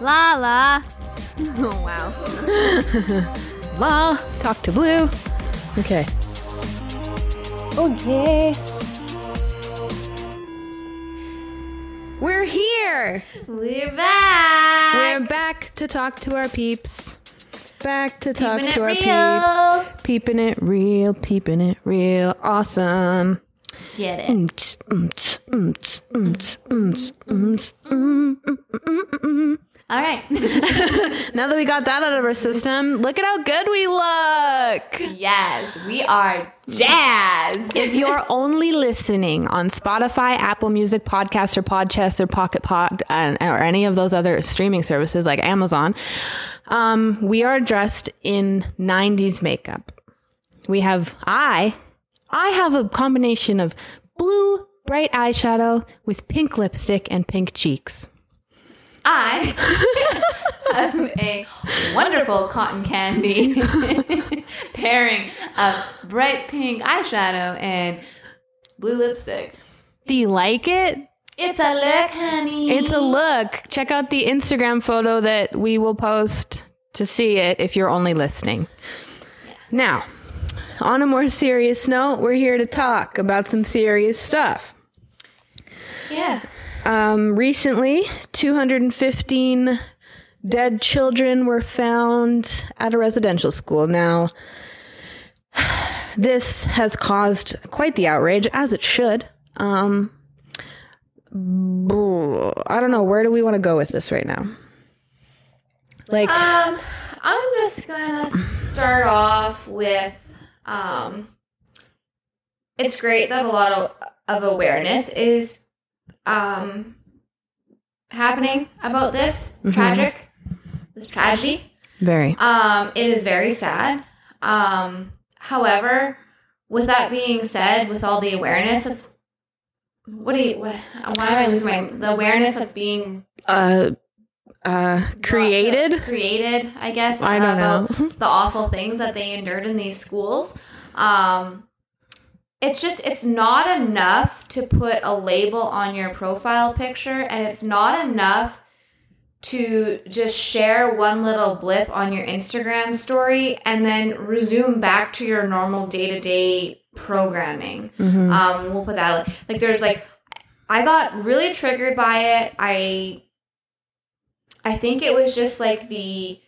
La la. Oh wow. La, talk to Blue. Okay. Okay. We're here. We're back. We're back to talk to our peeps. Back to talk Peeping to our real. peeps. Peeping it real, peeping it real. Awesome. Get it. All right. Now that we got that out of our system, look at how good we look. yes, we are jazzed. If you're only listening on Spotify, Apple Music, Podcast, or Podchaser, or Pocket Pod, and, or any of those other streaming services like Amazon, um, we are dressed in 90s makeup. We have, I, I have a combination of blue, bright eyeshadow with pink lipstick and pink cheeks. I am a wonderful cotton candy pairing of bright pink eyeshadow and blue lipstick. Do you like it? It's a look, honey. It's a look. Check out the Instagram photo that we will post to see it if you're only listening. Now, on a more serious note, we're here to talk about some serious stuff. yeah. Um, recently, 215 dead children were found at a residential school. Now, this has caused quite the outrage, as it should. Um, I don't know. Where do we want to go with this right now? Like, Um, I'm just gonna start off with um. It's great that a lot of, of awareness is um happening about this tragic this tragedy. very. Um, it is very sad. Um, however, with that being said, with all the awareness that's what do you what why am I losing my the awareness that's being Uh, uh, created. created, I guess. I don't about know. the awful things that they endured in these schools. Um, it's just it's not enough to put a label on your profile picture, and it's not enough to just share one little blip on your Instagram story and then resume back to your normal day to day programming. Mhm. Um, we'll put that like there's like I got really triggered by it. I I think it was just like the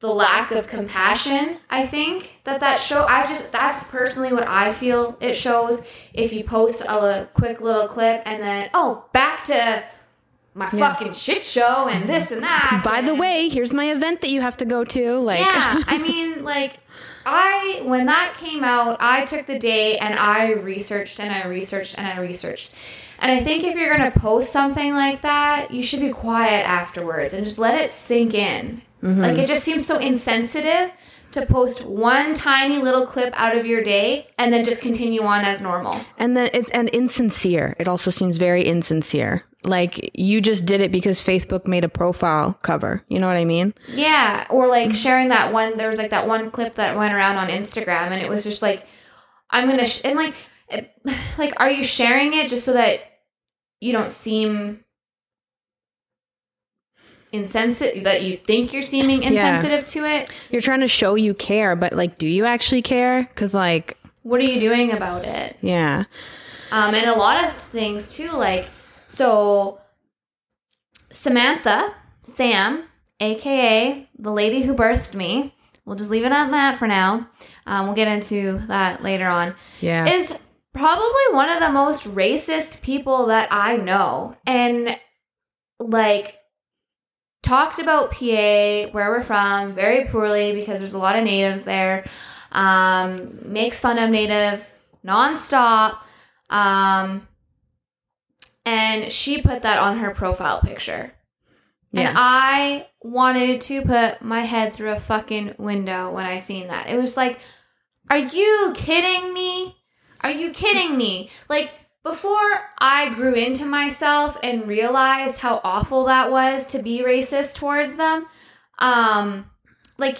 the lack of compassion. I think that that show. I just that's personally what I feel it shows. If you post a quick little clip and then oh back to my Yeah. fucking shit show and this and that. By the and- way, here's my event that you have to go to. Like, yeah, I mean, like, I, when that came out, I took the day and I researched and I researched and I researched. And I think if you're going to post something like that, you should be quiet afterwards and just let it sink in. Mm-hmm. Like, it just seems so insensitive to post one tiny little clip out of your day and then just continue on as normal. and then it's and insincere. It also seems very insincere. Like you just did it because Facebook made a profile cover. You know what I mean? Yeah, or like sharing that one. There was like that one clip that went around on Instagram, and it was just like, I'm gonna sh-, and like, like, are you sharing it just so that you don't seem insensitive? That you think you're seeming insensitive to it? You're trying to show you care, but like, do you actually care? Because like, What are you doing about it? yeah, Um, and a lot of things too, like so Samantha, Sam, aka the lady who birthed me, we'll just leave it at that for now. Um, we'll get into that later on. yeah. Is probably one of the most racist people that I know. And like talked about PA, where we're from, very poorly because there's a lot of natives there. Um, makes fun of natives nonstop. Um, and she put that on her profile picture. Yeah. And I wanted to put my head through a fucking window when I seen that. It was like, are you kidding me? Are you kidding me? Like, before I grew into myself and realized how awful that was to be racist towards them, um, like,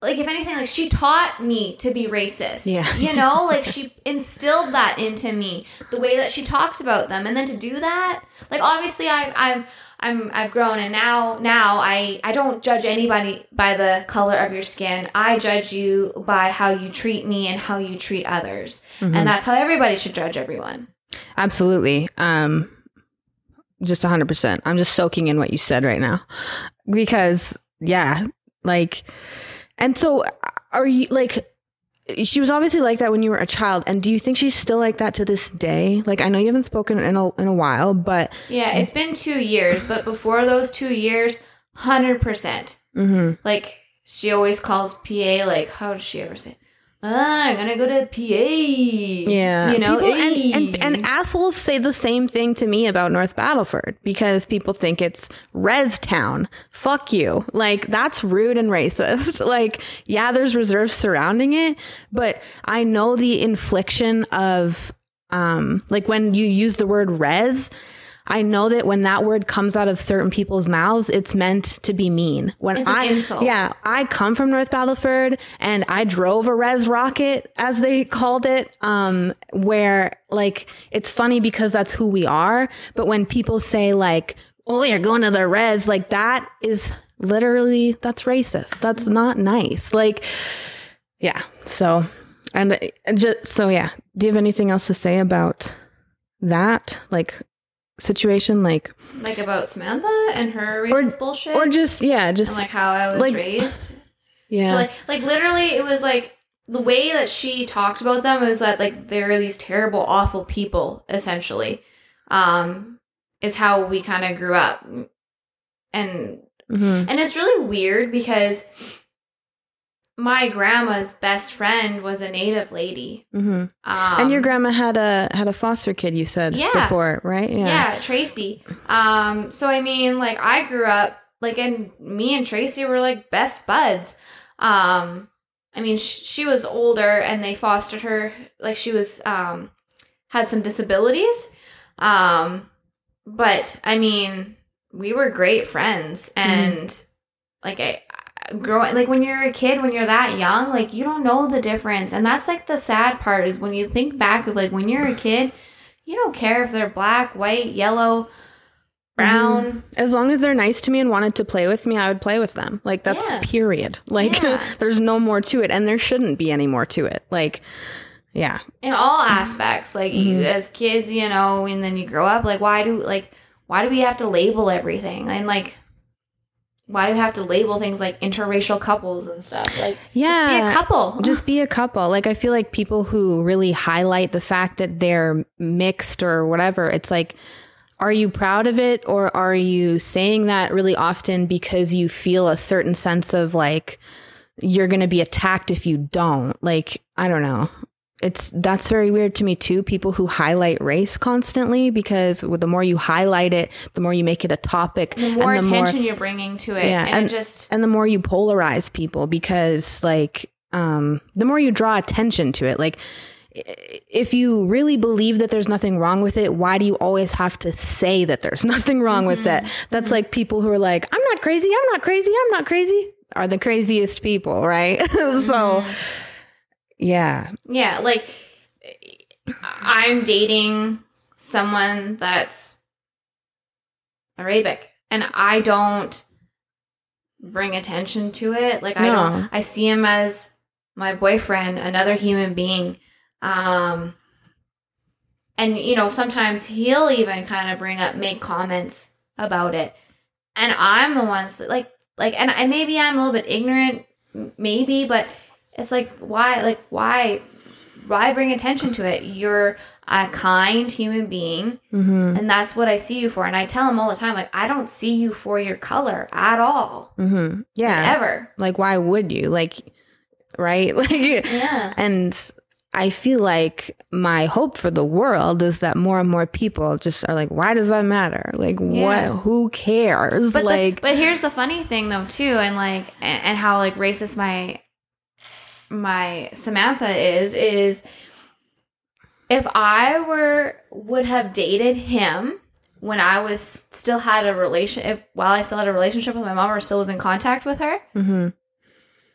like if anything, like she taught me to be racist. Yeah. You know, like she instilled that into me, the way that she talked about them. And then to do that, like obviously I I'm I'm I've grown and now now I I don't judge anybody by the color of your skin. I judge you by how you treat me and how you treat others. Mm-hmm. And that's how everybody should judge everyone. Absolutely. Um, just 100%. I'm just soaking in what you said right now. Because, yeah, like, and so are you, like, she was obviously like that when you were a child. And do you think she's still like that to this day? Like, I know you haven't spoken in a, in a while, but. Yeah, it's been 2 years, but before those 2 years, 100%. percent Mm-hmm. Like she always calls PA like how does she ever say? Ah, I'm gonna go to PA. Yeah. you know, People- and, and, and assholes say the same thing to me about North Battleford because people think it's res town. Fuck you. Like, that's rude and racist. Like, yeah, there's reserves surrounding it, but I know the infliction of, um, like when you use the word res, I know that when that word comes out of certain people's mouths, it's meant to be mean. When It's I, insult. yeah, I come from North Battleford and I drove a res rocket, as they called it, um, where like it's funny because that's who we are. But when people say like, oh, you're going to the res, like that is literally, that's racist. That's not nice. Like, yeah. So, and just, so yeah. Do you have anything else to say about that? Like, situation like like about Samantha and her racist bullshit, or just yeah and just like how I was like- raised. yeah So like like literally it was like the way that she talked about them was that like they're these terrible awful people essentially um is how we kind of grew up and Mhm. and it's really weird because my grandma's best friend was a native lady Mhm. um, and your grandma had a had a foster kid you said Yeah. before right yeah. tracy um so i mean like i grew up like and me and tracy were like best buds um i mean sh- she was older and they fostered her like she was um had some disabilities um but i mean we were great friends and like i I- growing like when you're a kid when you're that young like you don't know the difference. And that's like the sad part is when you think back of like when you're a kid you don't care if they're black white yellow brown. As long as they're nice to me and wanted to play with me i would play with them. Like that's Yeah. period. Like Yeah. there's no more to it and there shouldn't be any more to it. Like yeah. In all aspects like Mm-hmm. as kids you know and then you grow up like why do like why do we have to label everything? And like why do we have to label things like interracial couples and stuff? Like just be a couple. Just be a couple. Like i feel like people who really highlight the fact that they're mixed or whatever it's like are you proud of it or are you saying that really often because you feel a certain sense of like you're going to be attacked if you don't? Like i don't know it's that's very weird to me too people who highlight race constantly because the more you highlight it the more you make it a topic the more and the attention you're bringing to it Yeah, and, and- it just and the more you polarize people because like um the more you draw attention to it. Like if you really believe that there's nothing wrong with it why do you always have to say that there's nothing wrong with mm-hmm. it? That's mm-hmm. like people who are like i'm not crazy i'm not crazy i'm not crazy are the craziest people right? So mm-hmm. Yeah. Yeah like i'm dating someone that's arabic and i don't bring attention to it. Like i don't i see him as my boyfriend another human being um and you know sometimes he'll even kind of bring up make comments about it. And i'm the ones that like like and I, maybe i'm a little bit ignorant maybe but it's like why like why why bring attention to it? You're a kind human being hmm and that's what i see you for. And i tell them all the time like i don't see you for your color at all. Hmm yeah. Ever. Like why would you? Like right? Like yeah. And I feel like my hope for the world is that more and more people just are like, why does that matter? Like, Yeah. what? Who cares? but like, the, but here's the funny thing though too and like and, and how like racist my my samantha is is if i were would have dated him when i was still had a relation if while i still had a relationship with my mom or still was in contact with her Mhm.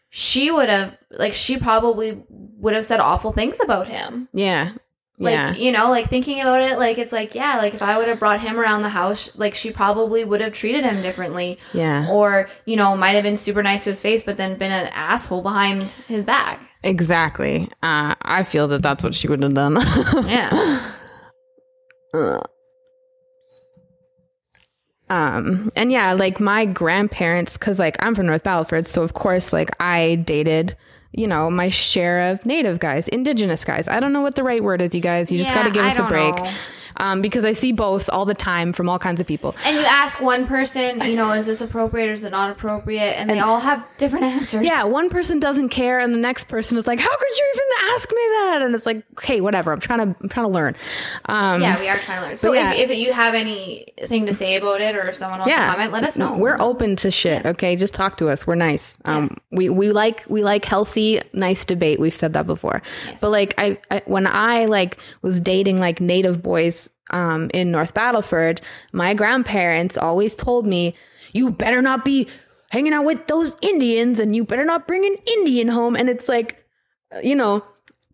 she would have like she probably would have said awful things about him yeah, Like, Yeah. you know, like thinking about it, like it's like, yeah, like if I would have brought him around the house, like she probably would have treated him differently. Yeah. Or, you know, might have been super nice to his face, but then been an asshole behind his back. Exactly. Uh, I feel that that's what she would have done. Yeah. um and yeah like my grandparents because like i'm from north battleford so of course like i dated you know my share of native guys indigenous guys. I don't know what the right word is you guys. You just got to give us a break. know. Um because i see both all the time from all kinds of people And you ask one person, you know, is this appropriate or is it not appropriate? And they all have different answers. yeah one person doesn't care and the next person is like how could you even ask me that and it's like okay whatever i'm trying to i'm trying to learn um Yeah, we are trying to learn. So yeah. if, if you have anything to say about it or if someone wants to comment, let us know. We're open to shit. Okay, just talk to us. We're nice. Um, we we like we like healthy, nice debate. We've said that before. But like I, I when I like was dating like native boys um in North Battleford, my grandparents always told me, "You better not be hanging out with those Indians, and you better not bring an Indian home." And it's like, you know,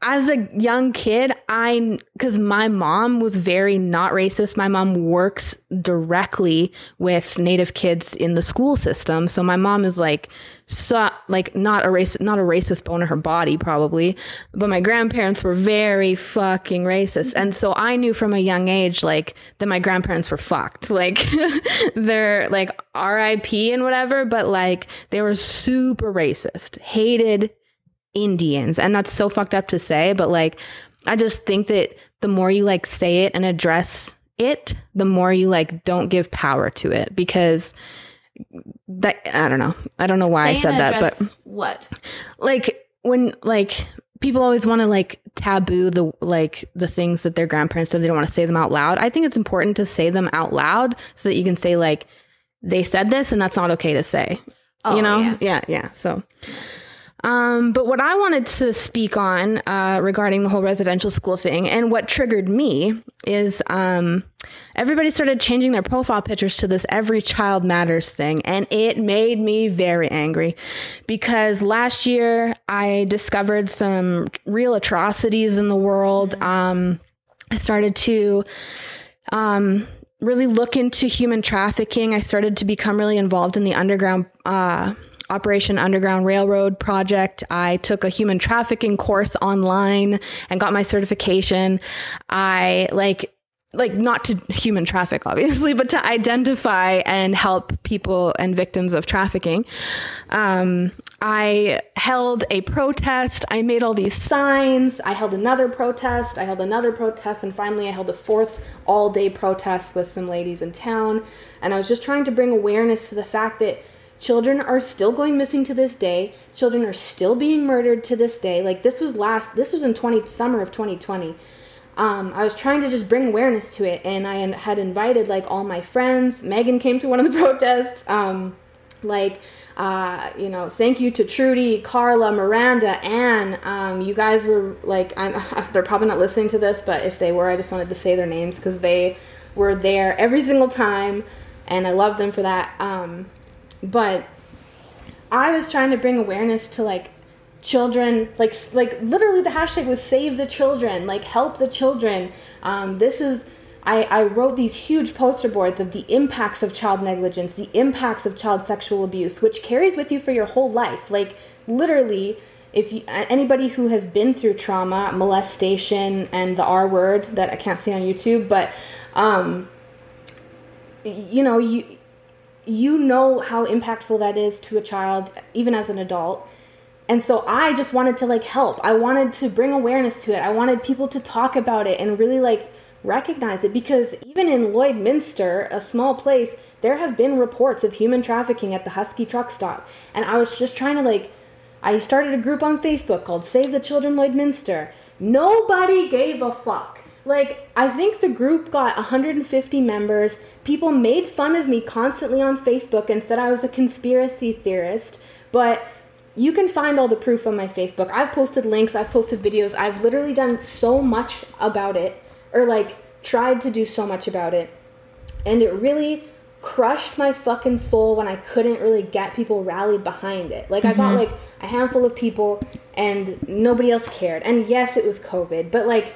as a young kid, I because my mom was very not racist. My mom works directly with Native kids in the school system, so my mom is like, so like not a race, not a racist bone in her body probably, but my grandparents were very fucking racist, and so I knew from a young age like that my grandparents were fucked. Like they're like R.I.P. and whatever, but like they were super racist, hated Indians. And that's so fucked up to say, but like, I just think that the more you like say it and address it, the more you like don't give power to it because that, I don't know. I don't know why Say I said that, but what? like when like people always want to like taboo the like the things that their grandparents said they don't want to say them out loud i think it's important to say them out loud so that you can say like they said this and that's not okay to say Oh, you know yeah. yeah yeah so um, but what I wanted to speak on uh, regarding the whole residential school thing and what triggered me is um, everybody started changing their profile pictures to this every child matters thing. And it made me very angry because last year I discovered some real atrocities in the world. Um, I started to um, really look into human trafficking. I started to become really involved in the underground uh, Operation Underground Railroad project. I took a human trafficking course online and got my certification. I like like not to human traffic obviously but to identify and help people and victims of trafficking. Um, i held a protest. I made all these signs. I held another protest. I held another protest. And finally i held a fourth all day protest with some ladies in town. And i was just trying to bring awareness to the fact that children are still going missing to this day children are still being murdered to this day like this was last this was in 20 summer of 2020 um, I was trying to just bring awareness to it, and I had invited like all my friends. Megan came to one of the protests. Um, like, uh, you know, thank you to Trudy, Carla, Miranda, Anne. Um, you guys were like, I'm, they're probably not listening to this, but if they were, I just wanted to say their names because they were there every single time, and I love them for that. But I was trying to bring awareness to like children like like literally the hashtag was save the children like help the children. Um, this is I, I wrote these huge poster boards of the impacts of child negligence the impacts of child sexual abuse which carries with you for your whole life. Like literally if you, anybody who has been through trauma molestation and the r word that i can't see on youtube but um, you know you you know how impactful that is to a child even as an adult. And so i just wanted to like help. I wanted to bring awareness to it. I wanted people to talk about it and really like recognize it because even in lloydminster a small place there have been reports of human trafficking at the husky truck stop. And i was just trying to like i started a group on facebook called save the children lloydminster. Nobody gave a fuck like i think the group got 150 members people made fun of me constantly on facebook and said i was a conspiracy theorist but you can find all the proof on my Facebook. I've posted links, I've posted videos, I've literally done so much about it, or like tried to do so much about it. And it really crushed my fucking soul when I couldn't really get people rallied behind it. Like, I got mm-hmm. like a handful of people and nobody else cared. And yes, it was COVID, but like,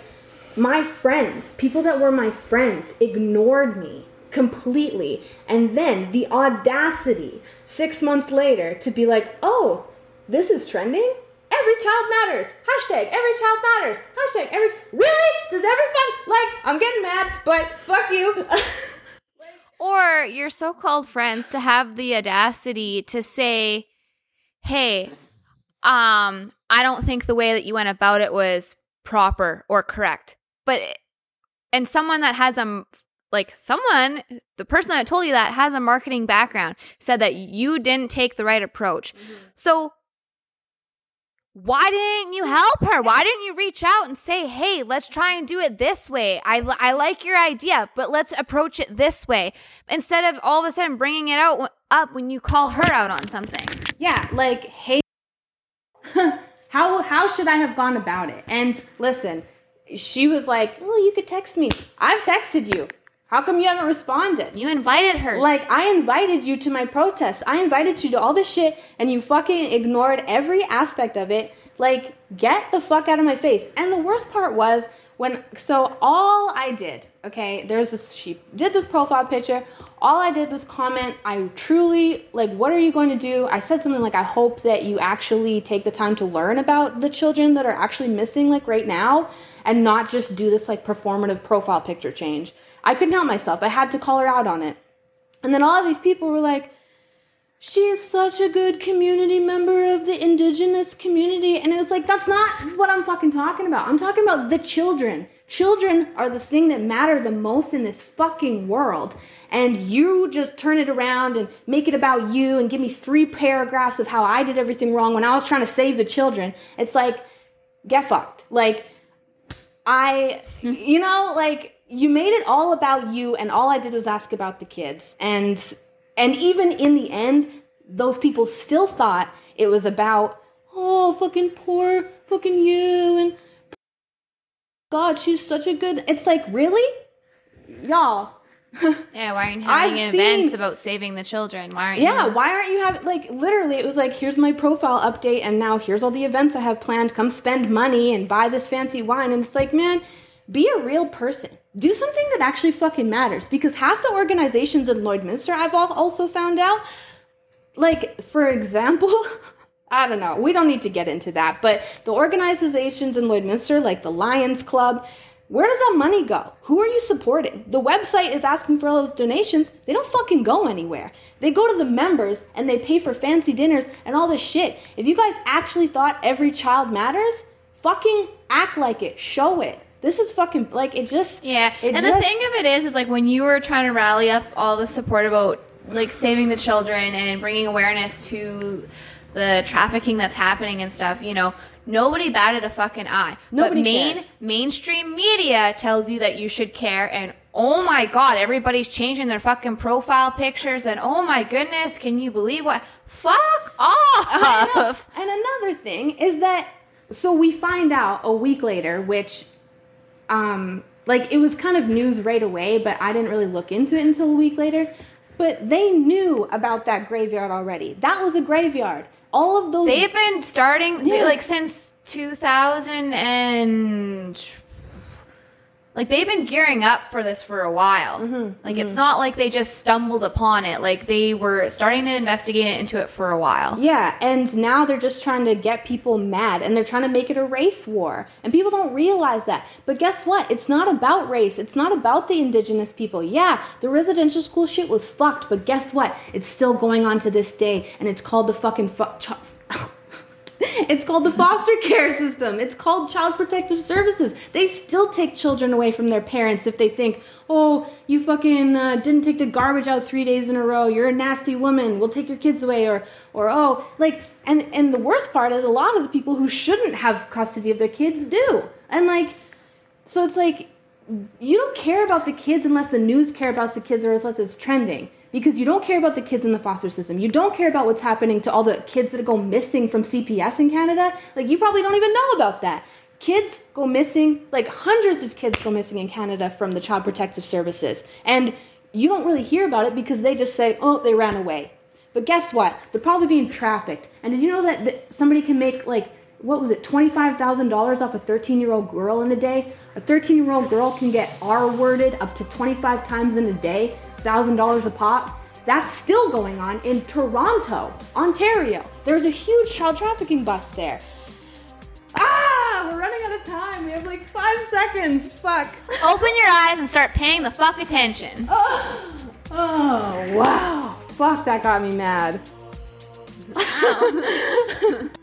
my friends, people that were my friends, ignored me completely. And then the audacity six months later to be like, oh, this is trending? Every child matters. Hashtag every child matters. Hashtag every. Really? Does every fuck. Like, I'm getting mad, but fuck you. or your so-called friends to have the audacity to say, "Hey, um, I don't think the way that you went about it was proper or correct." But and someone that has a like someone the person that told you that has a marketing background said that you didn't take the right approach. Mm-hmm. So why didn't you help her? Why didn't you reach out and say, hey, let's try and do it this way? I, I like your idea, but let's approach it this way instead of all of a sudden bringing it out up when you call her out on something. Yeah, like, hey, how, how should I have gone about it? And listen, she was like, well, you could text me. I've texted you. How come you haven't responded? You invited her. Like, I invited you to my protest. I invited you to all this shit, and you fucking ignored every aspect of it. Like, get the fuck out of my face. And the worst part was when, so all I did, okay, there's this, she did this profile picture. All I did was comment, I truly, like, what are you going to do? I said something like, I hope that you actually take the time to learn about the children that are actually missing, like, right now, and not just do this, like, performative profile picture change. I couldn't help myself. I had to call her out on it. And then all of these people were like, she is such a good community member of the indigenous community. And it was like, that's not what I'm fucking talking about. I'm talking about the children. Children are the thing that matter the most in this fucking world. And you just turn it around and make it about you and give me three paragraphs of how I did everything wrong when I was trying to save the children. It's like, get fucked. Like, I, you know, like, you made it all about you and all I did was ask about the kids. And and even in the end, those people still thought it was about oh fucking poor fucking you and God, she's such a good it's like, really? Y'all. yeah, why aren't you having I've events seen, about saving the children? Why aren't you? yeah, you? why aren't you having like literally? It was like here's my profile update, and now here's all the events I have planned. Come spend money and buy this fancy wine, and it's like, man, be a real person do something that actually fucking matters because half the organizations in Lloydminster I've also found out like for example I don't know we don't need to get into that but the organizations in Lloydminster like the Lions Club where does that money go? Who are you supporting? The website is asking for all those donations. They don't fucking go anywhere. They go to the members and they pay for fancy dinners and all this shit. If you guys actually thought every child matters, fucking act like it. Show it. This is fucking like it just yeah. It and just, the thing of it is, is like when you were trying to rally up all the support about like saving the children and bringing awareness to the trafficking that's happening and stuff, you know, nobody batted a fucking eye. Nobody but main cared. mainstream media tells you that you should care and oh my god, everybody's changing their fucking profile pictures and oh my goodness, can you believe what fuck off. And another thing is that so we find out a week later, which um, like it was kind of news right away, but I didn't really look into it until a week later. But they knew about that graveyard already. That was a graveyard. All of those They've been starting yeah. like since 2000 and like they've been gearing up for this for a while. Mm-hmm, like mm-hmm. it's not like they just stumbled upon it. Like they were starting to investigate it into it for a while. Yeah, and now they're just trying to get people mad and they're trying to make it a race war. And people don't realize that. But guess what? It's not about race. It's not about the indigenous people. Yeah, the residential school shit was fucked, but guess what? It's still going on to this day and it's called the fucking fuck it's called the foster care system. It's called child protective services. They still take children away from their parents if they think, oh, you fucking uh, didn't take the garbage out three days in a row. You're a nasty woman. We'll take your kids away. Or, or oh, like, and and the worst part is a lot of the people who shouldn't have custody of their kids do. And like, so it's like you don't care about the kids unless the news care about the kids or unless it's trending because you don't care about the kids in the foster system. You don't care about what's happening to all the kids that go missing from CPS in Canada. Like, you probably don't even know about that. Kids go missing, like, hundreds of kids go missing in Canada from the Child Protective Services. And you don't really hear about it because they just say, oh, they ran away. But guess what? They're probably being trafficked. And did you know that, that somebody can make, like, what was it, $25,000 off a 13 year old girl in a day. A 13 year old girl can get R worded up to 25 times in a day, $1,000 a pop. That's still going on in Toronto, Ontario. There's a huge child trafficking bust there. Ah, we're running out of time. We have like five seconds. Fuck. Open your eyes and start paying the fuck attention. Oh, oh wow. Fuck, that got me mad.